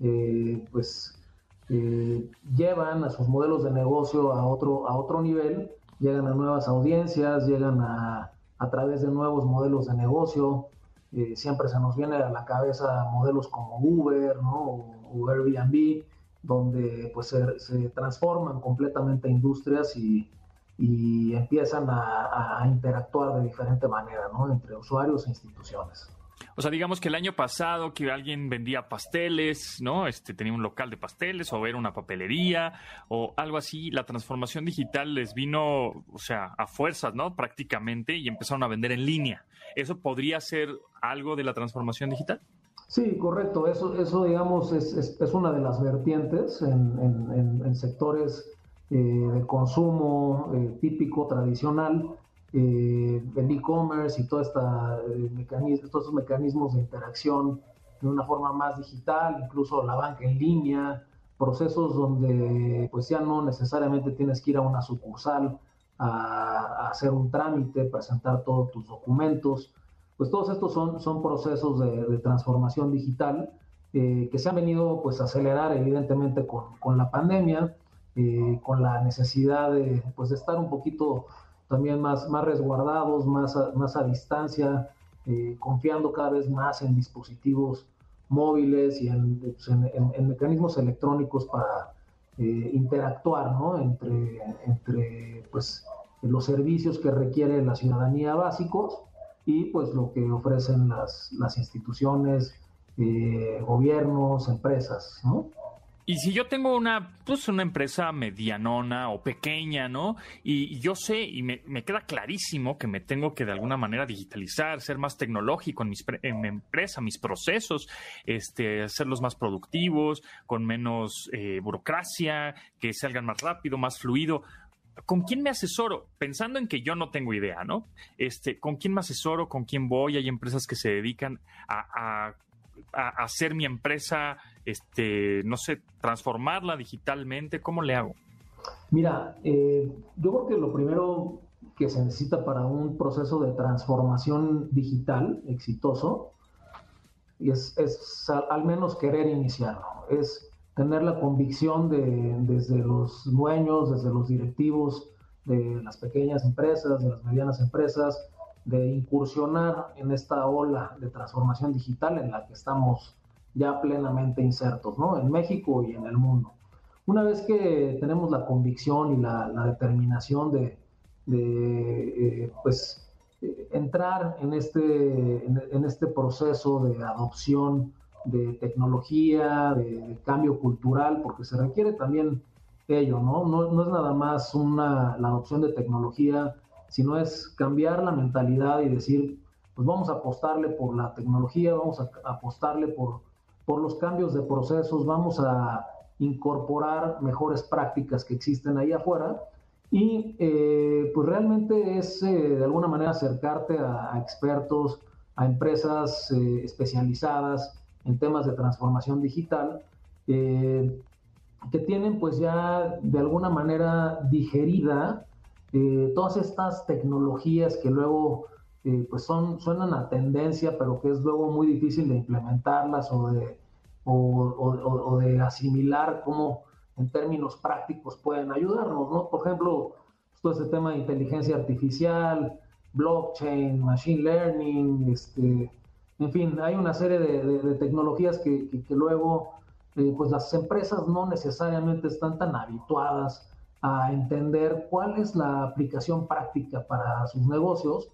eh, pues llevan a sus modelos de negocio a otro, a otro nivel, llegan a nuevas audiencias, llegan a a través de nuevos modelos de negocio. Eh, siempre se nos viene a la cabeza modelos como Uber ¿no? o, Airbnb, donde pues se, transforman completamente industrias y, y empiezan a, a, interactuar de diferente manera ¿no? entre usuarios e instituciones. O sea, digamos que el año pasado que alguien vendía pasteles, ¿no? Este tenía un local de pasteles o era una papelería o algo así, la transformación digital les vino, o sea, a fuerzas, ¿no? Prácticamente y empezaron a vender en línea. ¿Eso podría ser algo de la transformación digital? Sí, correcto. Eso, eso digamos, es, es, una de las vertientes en, en, sectores eh, de consumo eh, típico, tradicional, eh, el e-commerce y todo esta, eh, mecanismo, todos estos mecanismos de interacción de una forma más digital, incluso la banca en línea, procesos donde pues ya no necesariamente tienes que ir a una sucursal a, hacer un trámite, presentar todos tus documentos, pues todos estos son, son procesos de, transformación digital eh, que se han venido pues a acelerar evidentemente con, con la pandemia, eh, con la necesidad de, pues, de estar un poquito también más, más resguardados, más a, más a distancia, eh, confiando cada vez más en dispositivos móviles y en, pues, mecanismos electrónicos para eh, interactuar ¿no? entre, entre pues, los servicios que requiere la ciudadanía básicos y pues lo que ofrecen las, las instituciones, eh, gobiernos, empresas. ¿no? Y si yo tengo una, pues una empresa medianona o pequeña, ¿no? Y, yo sé y me, queda clarísimo que me tengo que de alguna manera digitalizar, ser más tecnológico en, mis, en mi empresa, mis procesos, este, hacerlos más productivos, con menos eh, burocracia, que salgan más rápido, más fluido. ¿Con quién me asesoro? Pensando en que yo no tengo idea, ¿no? Este, ¿Con quién me asesoro? ¿Con quién voy? Hay empresas que se dedican a, a a, hacer mi empresa, este, no sé, transformarla digitalmente? ¿Cómo le hago? Mira, eh, yo creo que lo primero que se necesita para un proceso de transformación digital exitoso es, es al, menos querer iniciarlo, es tener la convicción de, desde los dueños, desde los directivos de las pequeñas empresas, de las medianas empresas, de incursionar en esta ola de transformación digital en la que estamos ya plenamente insertos, ¿no? En México y en el mundo. Una vez que tenemos la convicción y la, determinación de, eh, pues, eh, entrar en este, en, este proceso de adopción de tecnología, de, cambio cultural, porque se requiere también ello, ¿no? ¿no? es nada más una, la adopción de tecnología, sino es cambiar la mentalidad y decir, pues vamos a apostarle por la tecnología, vamos a apostarle por, por los cambios de procesos, vamos a incorporar mejores prácticas que existen ahí afuera. Y eh, pues realmente es eh, de alguna manera acercarte a, expertos, a empresas eh, especializadas en temas de transformación digital, que tienen pues ya de alguna manera digerida todas estas tecnologías que luego pues son, suenan a tendencia, pero que es luego muy difícil de implementarlas o de, o de asimilar cómo en términos prácticos pueden ayudarnos, ¿no? Por ejemplo, todo este tema de inteligencia artificial, blockchain, machine learning, este, en fin, hay una serie de, tecnologías que, luego eh, pues las empresas no necesariamente están tan habituadas a entender cuál es la aplicación práctica para sus negocios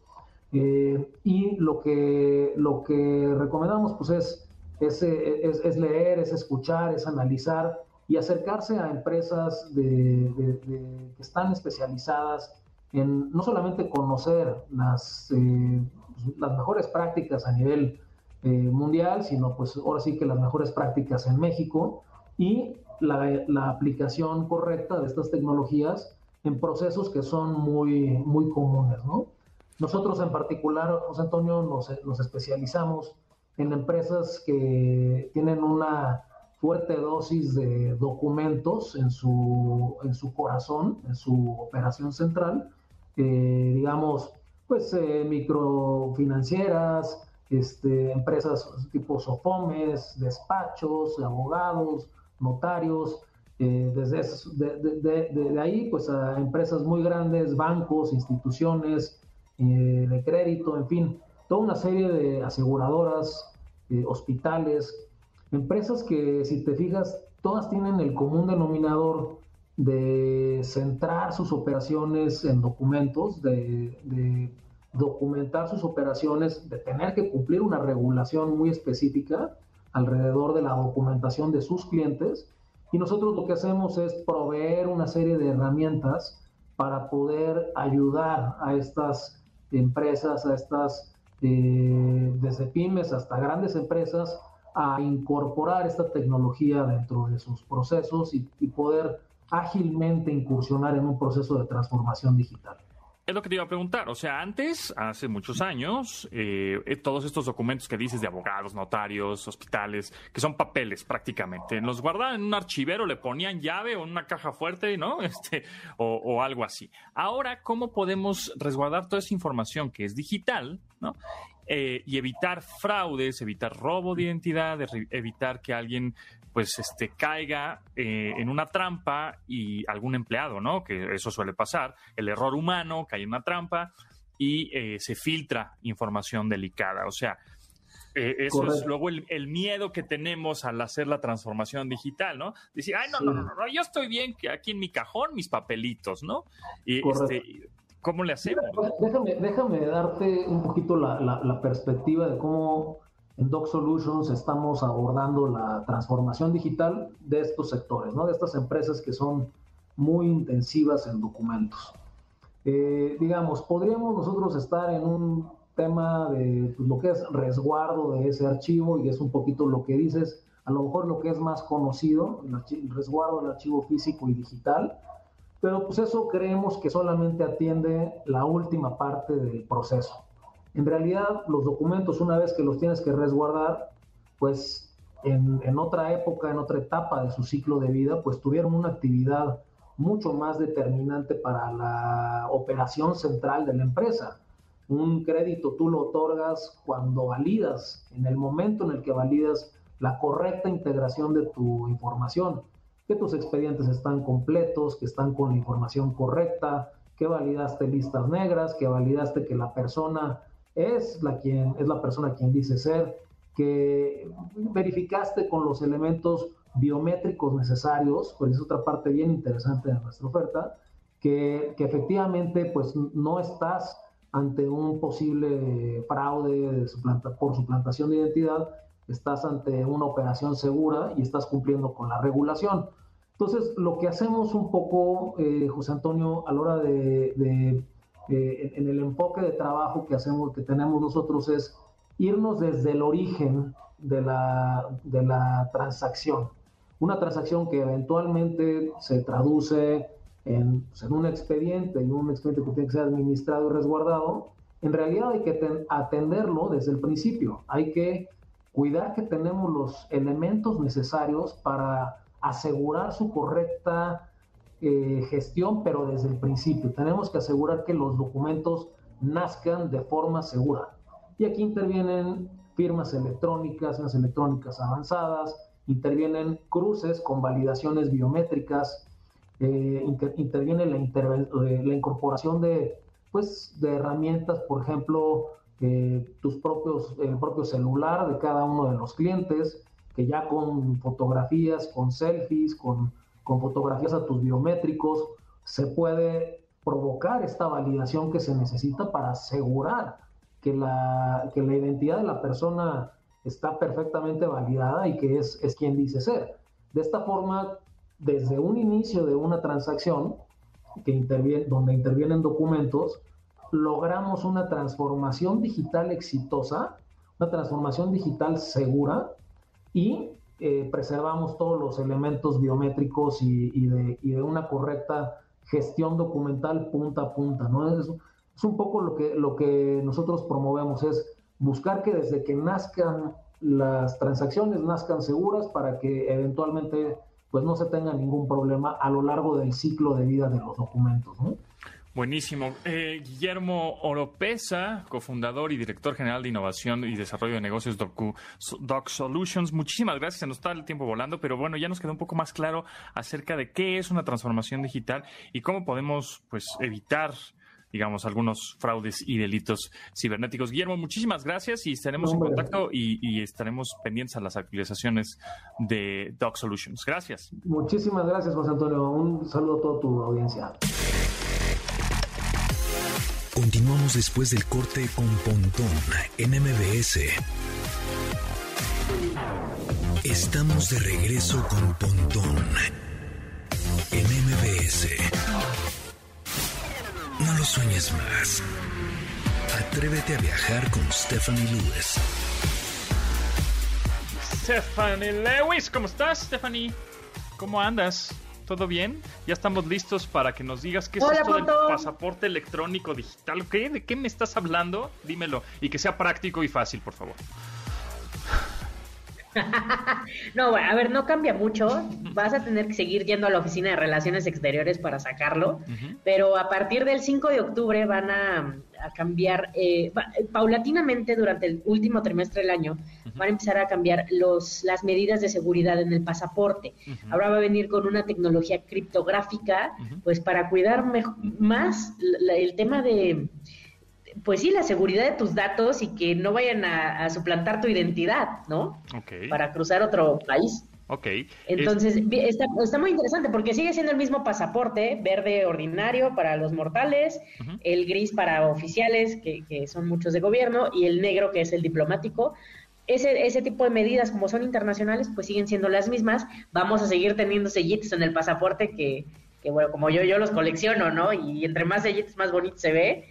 eh, y lo que, lo que recomendamos pues es, es, es leer, es escuchar, es analizar y acercarse a empresas que están especializadas en no solamente conocer las, eh, las mejores prácticas a nivel eh, mundial, sino pues ahora sí que las mejores prácticas en México y la, aplicación correcta de estas tecnologías en procesos que son muy, muy comunes, ¿no? Nosotros en particular, José Antonio, nos, nos especializamos en empresas que tienen una fuerte dosis de documentos en su, en su corazón, en su operación central, eh, digamos, pues eh, microfinancieras, este, empresas tipo SOFOMES, despachos, abogados, notarios, eh, desde de, ahí pues a empresas muy grandes, bancos, instituciones de crédito, en fin, toda una serie de aseguradoras, hospitales, Empresas que, si te fijas, todas tienen el común denominador de centrar sus operaciones en documentos, de, documentar sus operaciones, de tener que cumplir una regulación muy específica alrededor de la documentación de sus clientes. Y nosotros lo que hacemos es proveer una serie de herramientas para poder ayudar a estas empresas, a estas, eh, desde pymes hasta grandes empresas, a incorporar esta tecnología dentro de sus procesos y, poder ágilmente incursionar en un proceso de transformación digital. Es lo que te iba a preguntar. O sea, antes, hace muchos años, eh, eh, todos estos documentos que dices de abogados, notarios, hospitales, que son papeles prácticamente, los guardaban en un archivero, le ponían llave o en una caja fuerte, ¿no? Este, o, o algo así. Ahora, ¿cómo podemos resguardar toda esa información que es digital, ¿no? Eh, y evitar fraudes, evitar robo de identidad, evitar que alguien pues este caiga eh, en una trampa y algún empleado, ¿no? Que eso suele pasar, el error humano, cae en una trampa y eh, se filtra información delicada. O sea, eso es luego el, miedo que tenemos al hacer la transformación digital, ¿no? Decir, ay, no, no, no, no, yo estoy bien aquí en mi cajón, mis papelitos, ¿no? Y este, ¿Cómo le hacemos? Déjame, déjame darte un poquito la, la, perspectiva de cómo en Doc Solutions estamos abordando la transformación digital de estos sectores, ¿no? de estas empresas que son muy intensivas en documentos. Eh, digamos, podríamos nosotros estar en un tema de pues, lo que es resguardo de ese archivo y es un poquito lo que dices, a lo mejor lo que es más conocido, el resguardo del archivo físico y digital, pero pues eso creemos que solamente atiende la última parte del proceso. En realidad, los documentos, una vez que los tienes que resguardar, pues en, en, otra época, en otra etapa de su ciclo de vida, pues tuvieron una actividad mucho más determinante para la operación central de la empresa. Un crédito tú lo otorgas cuando validas, en el momento en el que validas la correcta integración de tu información que tus expedientes están completos, que están con la información correcta, que validaste listas negras, que validaste que la persona es la, quien, es la persona quien dice ser, que verificaste con los elementos biométricos necesarios, pues es otra parte bien interesante de nuestra oferta, que, que efectivamente pues no estás ante un posible fraude por suplantación de identidad, estás ante una operación segura y estás cumpliendo con la regulación. Entonces, lo que hacemos un poco, eh, José Antonio, a la hora de, eh, en el enfoque de trabajo que hacemos, que tenemos nosotros, es irnos desde el origen de la, de la transacción. Una transacción que eventualmente se traduce en, pues, en un expediente y un expediente que tiene que ser administrado y resguardado. En realidad hay que atenderlo desde el principio. Hay que cuidar que tenemos los elementos necesarios para asegurar su correcta eh, gestión, pero desde el principio. Tenemos que asegurar que los documentos nazcan de forma segura. Y aquí intervienen firmas electrónicas, firmas electrónicas avanzadas, intervienen cruces con validaciones biométricas, eh, interviene la, eh, la incorporación de, pues, de herramientas, por ejemplo, tus propios, el propio celular de cada uno de los clientes, que ya con fotografías, con selfies, con, con fotografías a tus biométricos, se puede provocar esta validación que se necesita para asegurar que la, que la identidad de la persona está perfectamente validada y que es, es quien dice ser. De esta forma, desde un inicio de una transacción que interviene, donde intervienen documentos, logramos una transformación digital exitosa, una transformación digital segura y eh, preservamos todos los elementos biométricos y, de, una correcta gestión documental punta a punta. ¿no? Es, un poco lo que, lo que nosotros promovemos, es buscar que desde que nazcan las transacciones nazcan seguras para que eventualmente pues no se tenga ningún problema a lo largo del ciclo de vida de los documentos. ¿no? Buenísimo. Eh, Guillermo Oropesa, cofundador y director general de innovación y desarrollo de negocios Doc, Solutions. Muchísimas gracias. Se nos está el tiempo volando, pero bueno, ya nos quedó un poco más claro acerca de qué es una transformación digital y cómo podemos, pues, evitar digamos, algunos fraudes y delitos cibernéticos. Guillermo, muchísimas gracias y estaremos en contacto y, y, estaremos pendientes a las actualizaciones de Doc Solutions. Gracias. Muchísimas gracias, José Antonio. Un saludo a toda tu audiencia. Continuamos después del corte con Pontón en MBS. Estamos de regreso con Pontón en MBS. No lo sueñes más. Atrévete a viajar con Stephanie Lewis. Stephanie Lewis, ¿cómo estás, Stephanie? ¿Cómo andas? ¿Todo bien? Ya estamos listos para que nos digas qué es esto del pasaporte electrónico digital. ¿Qué? ¿De qué me estás hablando? Dímelo. Y que sea práctico y fácil, por favor. no, bueno, a ver, no cambia mucho. Vas a tener que seguir yendo a la oficina de relaciones exteriores para sacarlo, pero a partir del 5 de octubre van a, cambiar, eh, paulatinamente durante el último trimestre del año, van a empezar a cambiar los, las medidas de seguridad en el pasaporte. Ahora va a venir con una tecnología criptográfica, pues para cuidar más el tema de pues sí, la seguridad de tus datos y que no vayan a, suplantar tu identidad, ¿no? Para cruzar otro país. Ok. Entonces, está, muy interesante porque sigue siendo el mismo pasaporte, verde ordinario para los mortales, el gris para oficiales, que, que, son muchos de gobierno, y el negro, que es el diplomático. Ese, ese tipo de medidas, como son internacionales, pues siguen siendo las mismas. Vamos a seguir teniendo sellitos en el pasaporte que, que bueno, como yo, yo los colecciono, ¿no? Y entre más sellitos, más bonito se ve.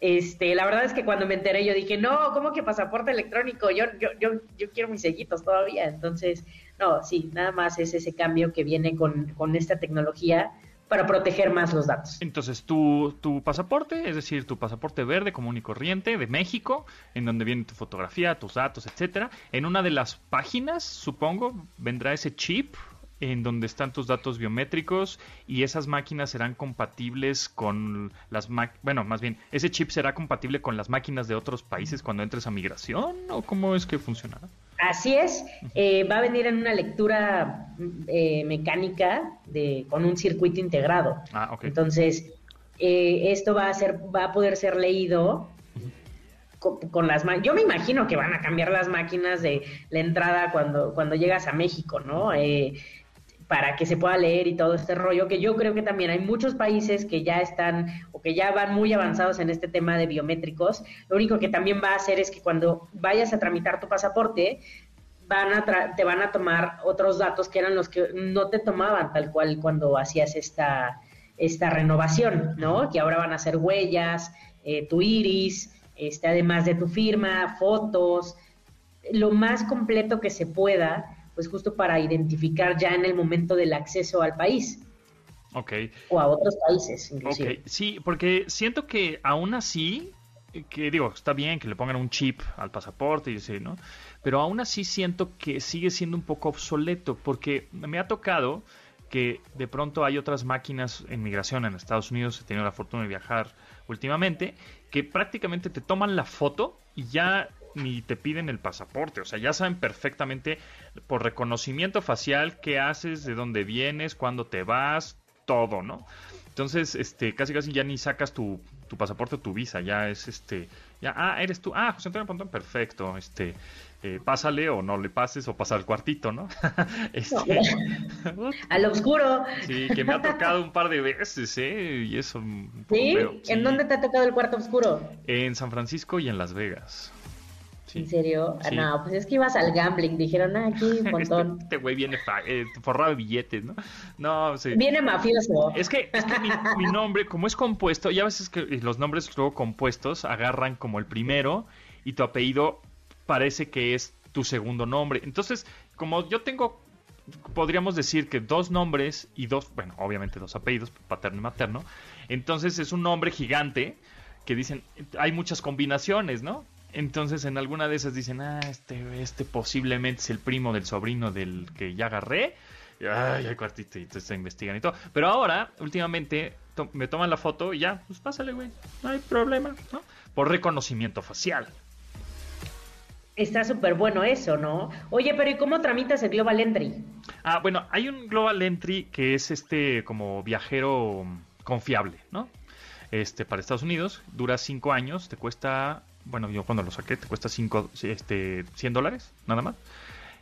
Este, la verdad es que cuando me enteré yo dije, no, ¿cómo que pasaporte electrónico? Yo, yo, yo, yo quiero mis sellitos todavía. Entonces, no, sí, nada más es ese cambio que viene con, con esta tecnología para proteger más los datos. Entonces, tu, tu pasaporte, es decir, tu pasaporte verde común y corriente de México, en donde viene tu fotografía, tus datos, etcétera, en una de las páginas, supongo, vendrá ese chip en donde están tus datos biométricos y esas máquinas serán compatibles con las bueno, más bien, ese chip será compatible con las máquinas de otros países cuando entres a migración o cómo es que funcionará? Así es, eh, va a venir en una lectura eh, mecánica de con un circuito integrado. Ah, okay. Entonces, eh, esto va a ser va a poder ser leído con, con, las yo me imagino que van a cambiar las máquinas de la entrada cuando cuando llegas a México, ¿no? Para que se pueda leer y todo este rollo, que yo creo que también hay muchos países que ya están o que ya van muy avanzados en este tema de biométricos. Lo único que también va a hacer es que cuando vayas a tramitar tu pasaporte, van a te van a tomar otros datos que eran los que no te tomaban tal cual cuando hacías esta, esta renovación, ¿no? Que ahora van a ser huellas, eh, tu iris, este, además de tu firma, fotos, lo más completo que se pueda pues justo para identificar ya en el momento del acceso al país. Ok. O a otros países, inclusive. Ok, sí, porque siento que aún así, que digo, está bien que le pongan un chip al pasaporte y así, ¿no? Pero aún así siento que sigue siendo un poco obsoleto, porque me ha tocado que de pronto hay otras máquinas en migración en Estados Unidos, he tenido la fortuna de viajar últimamente, que prácticamente te toman la foto y ya ni te piden el pasaporte. O sea, ya saben perfectamente por reconocimiento facial qué haces, de dónde vienes, cuándo te vas, todo, ¿no? Entonces, este, casi casi ya ni sacas tu, tu pasaporte o tu visa, ya es este, ya, ah, eres tú, ah, José Antonio Pontón, perfecto, este, eh, pásale o no le pases o pasa al cuartito, ¿no? este, al oscuro. Sí, que me ha tocado un par de veces, ¿eh? Y eso. ¿Sí? ¿En dónde te ha tocado el cuarto oscuro? En San Francisco y en Las Vegas. ¿En serio? Ah, no, pues es que ibas al gambling. Dijeron, ah, aquí un este, montón. Este güey viene eh, forrado de billetes, ¿no? No, sí. Viene mafioso. Es que, es que mi, nombre, como es compuesto, ya a veces que los nombres luego compuestos agarran como el primero y tu apellido parece que es tu segundo nombre. Entonces, como yo tengo podríamos decir que dos nombres y dos, bueno, obviamente dos apellidos, paterno y materno. Entonces es un nombre gigante que dicen, hay muchas combinaciones, ¿no? Entonces en alguna de esas dicen, ah, este, este posiblemente es el primo del sobrino del que ya agarré. Y, ay, hay cuartito y entonces investigan y todo. Pero ahora, últimamente, me toman la foto y ya, pues pásale, güey. No hay problema, ¿no? Por reconocimiento facial. Está súper bueno eso, ¿no? Oye, pero ¿y cómo tramitas el Global Entry? Ah, bueno, hay un Global Entry que es este como viajero confiable, ¿no? Este, para Estados Unidos, dura cinco años, te cuesta bueno, yo cuando lo saqué te cuesta cinco, este, 100 dólares, nada más.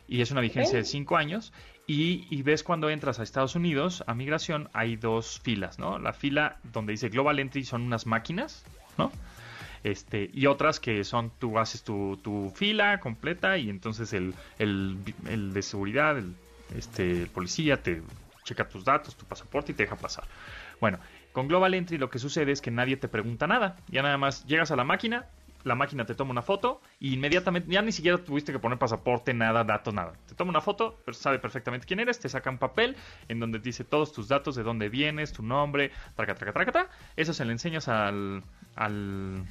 Y es una vigencia de 5 años. Y, ves cuando entras a Estados Unidos, a migración, hay dos filas, ¿no? La fila donde dice Global Entry son unas máquinas, ¿no? Este, y otras que son, tú haces tu, tu fila completa y entonces el, el, el de seguridad, el, este, el policía te checa tus datos, tu pasaporte y te deja pasar. Bueno, con Global Entry lo que sucede es que nadie te pregunta nada. Ya nada más llegas a la máquina, la máquina te toma una foto y inmediatamente, ya ni siquiera tuviste que poner pasaporte, nada, datos, nada. Te toma una foto, pero sabe perfectamente quién eres, te saca un papel en donde dice todos tus datos, de dónde vienes, tu nombre, traca, traca, traca, traca. Eso se le enseñas al, al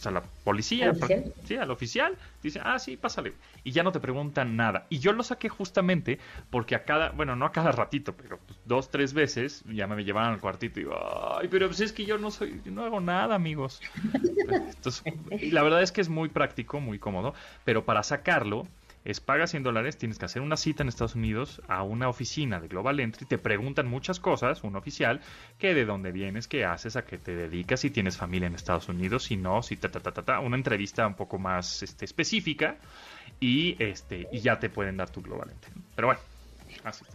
pues, a la policía, ¿Al sí, al oficial, dice, ah, sí, pásale. Y ya no te preguntan nada. Y yo lo saqué justamente porque a cada, bueno, no a cada ratito, pero pues, dos, tres veces ya me llevaban al cuartito y digo, ay, pero pues es que yo no soy, yo no hago nada, amigos. Entonces, y la verdad es que es muy práctico, muy cómodo, pero para sacarlo es paga 100 dólares, tienes que hacer una cita en Estados Unidos a una oficina de Global Entry, te preguntan muchas cosas, un oficial, que de dónde vienes, qué haces, a qué te dedicas, si tienes familia en Estados Unidos, si no, si ta ta ta ta, una entrevista un poco más este, específica y este y ya te pueden dar tu Global Entry. Pero bueno,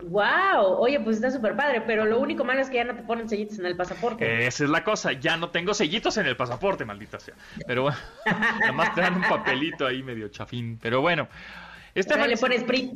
Wow, oye, pues está súper padre, pero lo único malo es que ya no te ponen sellitos en el pasaporte. Esa es la cosa, ya no tengo sellitos en el pasaporte, maldita sea. Pero bueno, además te dan un papelito ahí medio chafín. Pero bueno, este le pones Prit.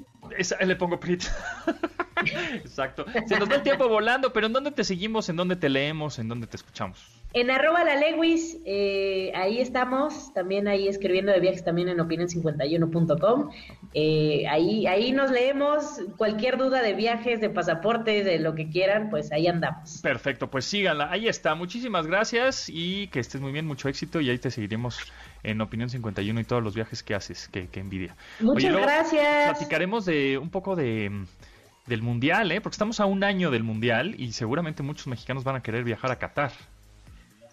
le pongo Prit. Exacto. Se nos da el tiempo volando, pero ¿en dónde te seguimos? ¿En dónde te leemos? ¿En dónde te escuchamos? En arroba la Lewis, eh, ahí estamos, también ahí escribiendo de viajes también en opinión51.com. Eh, ahí, ahí nos leemos, cualquier duda de viajes, de pasaportes, de lo que quieran, pues ahí andamos. Perfecto, pues síganla, ahí está. Muchísimas gracias y que estés muy bien, mucho éxito y ahí te seguiremos en Opinión 51 y todos los viajes que haces, que, que envidia. Muchas gracias. Platicaremos de un poco de del mundial, ¿eh? porque estamos a un año del mundial y seguramente muchos mexicanos van a querer viajar a Qatar.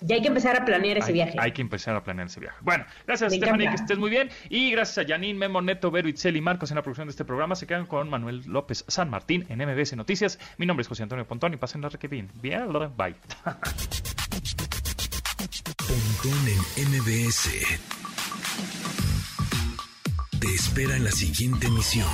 Ya hay que empezar a planear ese viaje. Hay que empezar a planear ese viaje. Bueno, gracias Stephanie, que estés muy bien. Y gracias a Janine, Memo, Neto, Vero, Itzel y Marcos en la producción de este programa. Se quedan con Manuel López San Martín en MBS Noticias. Mi nombre es José Antonio Pontón y pasen la que bien. Bien, bye. Pontón en MBS. Te espera en la siguiente emisión.